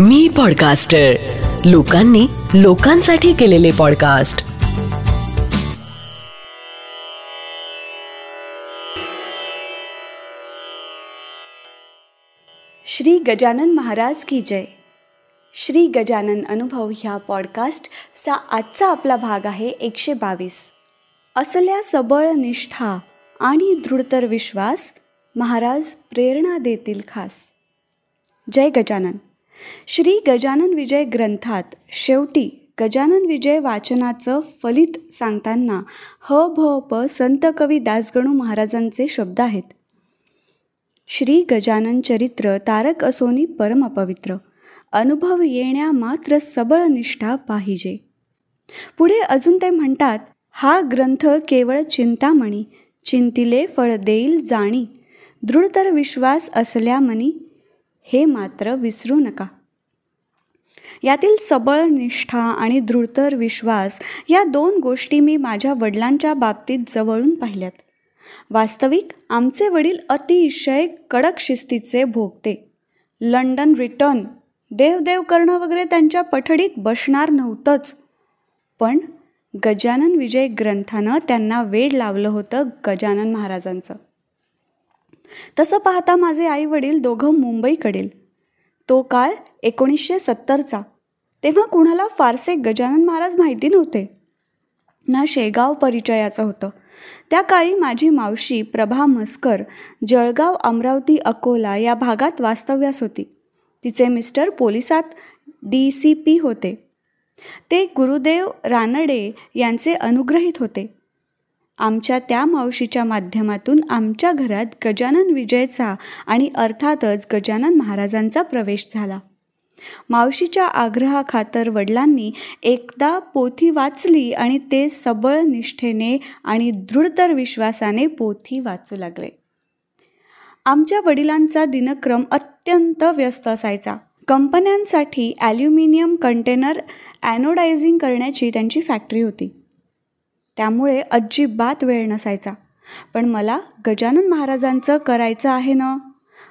मी podcaster लोकांनी लोकांसाठी केलेले पॉडकास्ट श्री गजानन महाराज की जय. श्री गजानन अनुभव ह्या पॉडकास्टचा आजचा आपला भाग आहे एकशे बावीस. असल्या सबळ निष्ठा आणि दृढतर विश्वास महाराज प्रेरणा देतील खास. जय गजानन. श्री गजानन विजय ग्रंथात शेवटी गजानन विजय वाचनाचं फलित सांगताना ह भ प संत कवी दासगणू महाराजांचे शब्द आहेत. श्री गजानन चरित्र तारक असोनी परमपवित्र अनुभव येण्या मात्र सबळ निष्ठा पाहिजे. पुढे अजून ते म्हणतात हा ग्रंथ केवळ चिंतामणी चिंतिले फळ देईल जाणी दृढतर विश्वास असल्यामनी हे मात्र विसरू नका. यातील सबळ निष्ठा आणि दृढतर विश्वास या दोन गोष्टी मी माझ्या वडिलांच्या बाबतीत जवळून पाहिल्यात. वास्तविक आमचे वडील अतिशय कडक शिस्तीचे भोगते. लंडन रिटर्न देवदेव करणं वगैरे त्यांच्या पठडीत बसणार नव्हतंच. पण गजानन विजय ग्रंथानं त्यांना वेड लावलं होतं गजानन महाराजांचं. तसं पाहता माझे आई वडील दोघं मुंबईकडील. तो काळ एकोणीसशे सत्तरचा. तेव्हा कुणाला फारसे गजानन महाराज माहिती नव्हते. ना शेगाव परिचयाचं होतं. त्या काळी माझी मावशी प्रभा मस्कर जळगाव अमरावती अकोला या भागात वास्तव्यास होती. तिचे मिस्टर पोलिसात डी सी पी होते. ते गुरुदेव रानडे यांचे अनुग्रहित होते. आमच्या त्या मावशीच्या माध्यमातून आमच्या घरात गजानन विजयचा आणि अर्थातच गजानन महाराजांचा प्रवेश झाला. मावशीच्या आग्रहाखातर वडिलांनी एकदा पोथी वाचली आणि ते सबळ निष्ठेने आणि दृढतर विश्वासाने पोथी वाचू लागले. आमच्या वडिलांचा दिनक्रम अत्यंत व्यस्त असायचा. कंपन्यांसाठी ॲल्युमिनियम कंटेनर ॲनोडायझिंग करण्याची त्यांची फॅक्टरी होती. त्यामुळे अजिबात वेळ नसायचा. पण मला गजानन महाराजांचं करायचं आहे ना?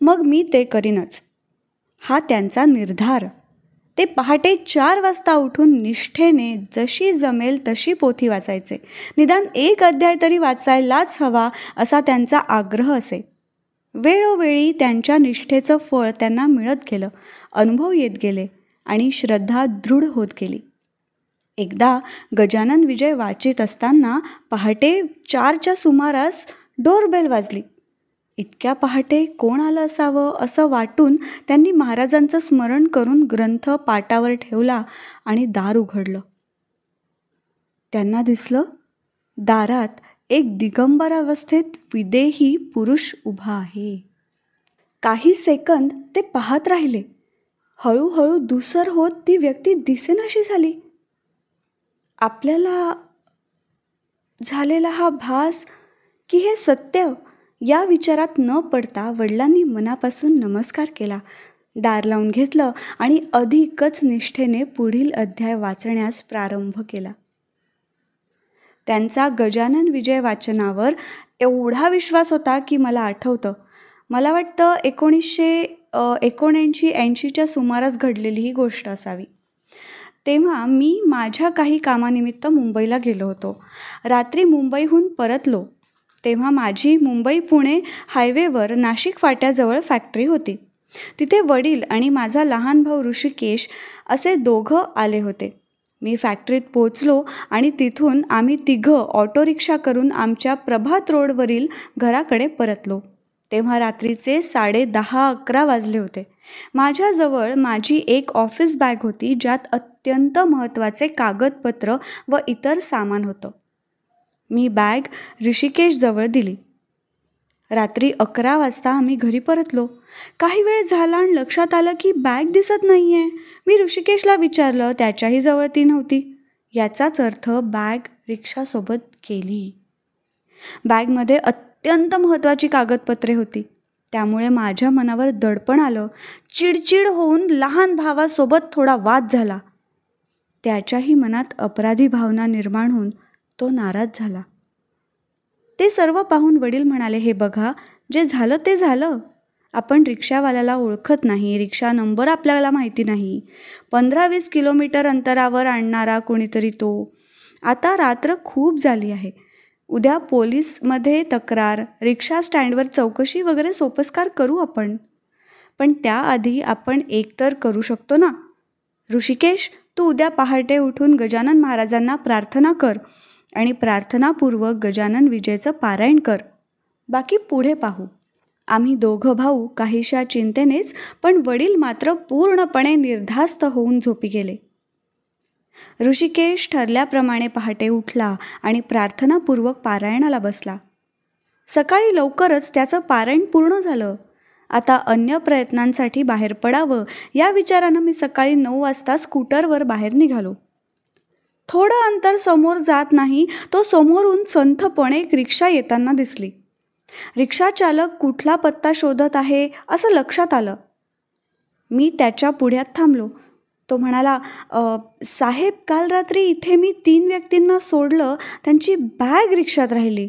मग मी ते करीनच. हा त्यांचा निर्धार. ते पहाटे चार वाजता उठून निष्ठेने जशी जमेल तशी पोथी वाचायचे. निदान एक अध्याय तरी वाचायलाच हवा असा त्यांचा आग्रह असे. वेळोवेळी त्यांच्या निष्ठेचं फळ त्यांना मिळत गेलं. अनुभव येत गेले आणि श्रद्धा दृढ होत गेली. एकदा गजानन विजय वाचित असताना पहाटे चारच्या सुमारास डोरबेल वाजली. इतक्या पहाटे कोण आलं असावं असं वाटून त्यांनी महाराजांचं स्मरण करून ग्रंथ पाटावर ठेवला आणि दार उघडलं. त्यांना दिसलं दारात एक दिगंबरावस्थेत विदेही पुरुष उभा आहे. काही सेकंद ते पाहत राहिले. हळूहळू दुसर होत ती व्यक्ती दिसेनाशी झाली. आपल्याला झालेला हा भास की हे सत्य या विचारात न पडता वडिलांनी मनापासून नमस्कार केला दार लावून घेतलं आणि अधिकच निष्ठेने पुढील अध्याय वाचण्यास प्रारंभ केला. त्यांचा गजानन विजय वाचनावर एवढा विश्वास होता की मला आठवतं. मला वाटतं एकोणीसशे एकोणऐंशी ऐंशीच्या सुमारास घडलेली ही गोष्ट असावी. तेव्हा मी माझ्या काही कामानिमित्त मुंबईला गेलो होतो. रात्री मुंबईहून परतलो. तेव्हा माझी मुंबई पुणे हायवेवर नाशिक फाट्याजवळ फॅक्टरी होती. तिथे वडील आणि माझा लहान भाऊ ऋषिकेश असे दोघं आले होते. मी फॅक्टरीत पोचलो आणि तिथून आम्ही तिघं ऑटो रिक्षा करून आमच्या प्रभात रोडवरील घराकडे परतलो. तेव्हा रात्रीचे साडे दहा अकरा वाजले होते. माझ्याजवळ माझी एक ऑफिस बॅग होती ज्यात अत्यंत महत्त्वाचे कागदपत्र व इतर सामान होतं. मी बॅग ऋषिकेशजवळ दिली. रात्री अकरा वाजता आम्ही घरी परतलो. काही वेळ झाला आणि लक्षात आलं की बॅग दिसत नाही आहे मी ऋषिकेशला विचारलं त्याच्याही जवळ ती नव्हती. याचाच अर्थ बॅग रिक्षासोबत गेली बॅगमध्ये अत्यंत महत्त्वाची कागदपत्रे होती. त्यामुळे माझ्या मनावर दडपण आलं. चिडचिड होऊन लहान भावासोबत थोडा वाद झाला. त्याच्याही मनात अपराधी भावना निर्माण होऊन तो नाराज झाला. ते सर्व पाहून वडील म्हणाले हे बघा जे झालं ते झालं. आपण रिक्षावाल्याला ओळखत नाही रिक्षा नंबर आपल्याला माहिती नाही. पंधरा वीस किलोमीटर अंतरावर आणणारा कोणीतरी तो. आता रात्र खूप झाली आहे. उद्या पोलीसमध्ये तक्रार रिक्षा स्टँडवर चौकशी वगैरे सोपस्कार करू आपण. पण त्याआधी आपण एकतर करू शकतो ना? ऋषिकेश तू उद्या पहाटे उठून गजानन महाराजांना प्रार्थना कर आणि प्रार्थनापूर्वक गजानन विजयचं पारायण कर. बाकी पुढे पाहू. आम्ही दोघं भाऊ काहीशा चिंतेनेच पण वडील मात्र पूर्णपणे निर्धास्त होऊन झोपी गेले. ऋषिकेश ठरल्याप्रमाणे पहाटे उठला आणि प्रार्थनापूर्वक पारायणाला बसला. सकाळी लवकरच त्याचं पारायण पूर्ण झालं. आता अन्य प्रयत्नांसाठी बाहेर पडावं या विचारानं मी सकाळी नऊ वाजता स्कूटरवर बाहेर निघालो. थोडं अंतर समोर जात नाही तो समोरून संथपणे एक रिक्षा येताना दिसली. रिक्षा चालक कुठला पत्ता शोधत आहे असं लक्षात आलं. मी त्याच्या पुढ्यात थांबलो. तो म्हणाला साहेब काल रात्री इथे मी तीन व्यक्तींना सोडलं त्यांची बॅग रिक्षात राहिली.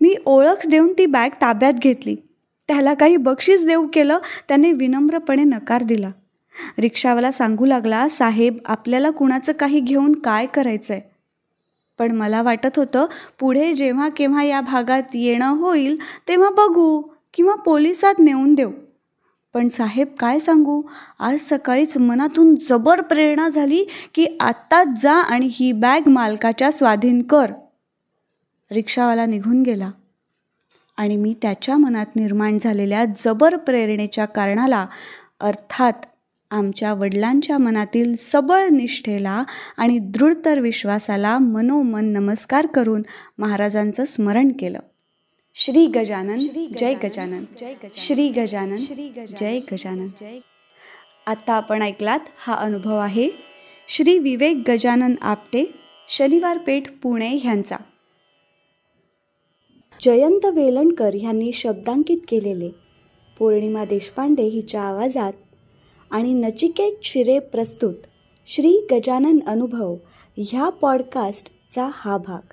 मी ओळख देऊन ती बॅग ताब्यात घेतली. त्याला काही बक्षीस देऊ केलं त्याने विनम्रपणे नकार दिला. रिक्षावाला सांगू लागला साहेब आपल्याला कुणाचं काही घेऊन काय करायचं आहे पण मला वाटत होतं पुढे जेव्हा केव्हा या भागात येणं होईल तेव्हा बघू किंवा पोलिसात नेऊन देऊ. पण साहेब काय सांगू? आज सकाळीच मनातून जबर प्रेरणा झाली की आत्ताच जा आणि ही बॅग मालकाच्या स्वाधीन कर. रिक्षावाला निघून गेला आणि मी त्याच्या मनात निर्माण झालेल्या जबर प्रेरणेच्या कारणाला अर्थात आमच्या वडिलांच्या मनातील सबळ निष्ठेला आणि दृढतर विश्वासाला मनोमन नमस्कार करून महाराजांचं स्मरण केलं. श्री गजानन जय गजानन श्री गजानन जय गजानन. जय आता आपण ऐकलात हा अनुभव आहे श्री विवेक गजानन आपटे शनिवार पेठ पुणे ह्यांचा. जयंत वेलणकर ह्यांनी शब्दांकित केलेले पौर्णिमा देशपांडे हिच्या आवाजात आणि नचिकेत शिरे प्रस्तुत श्री गजानन अनुभव ह्या पॉडकास्टचा हा भाग.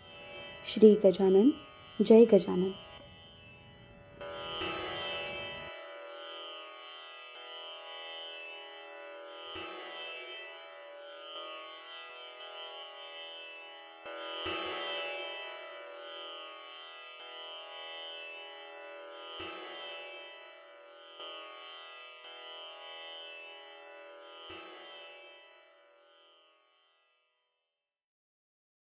श्री गजानन जय गजानन।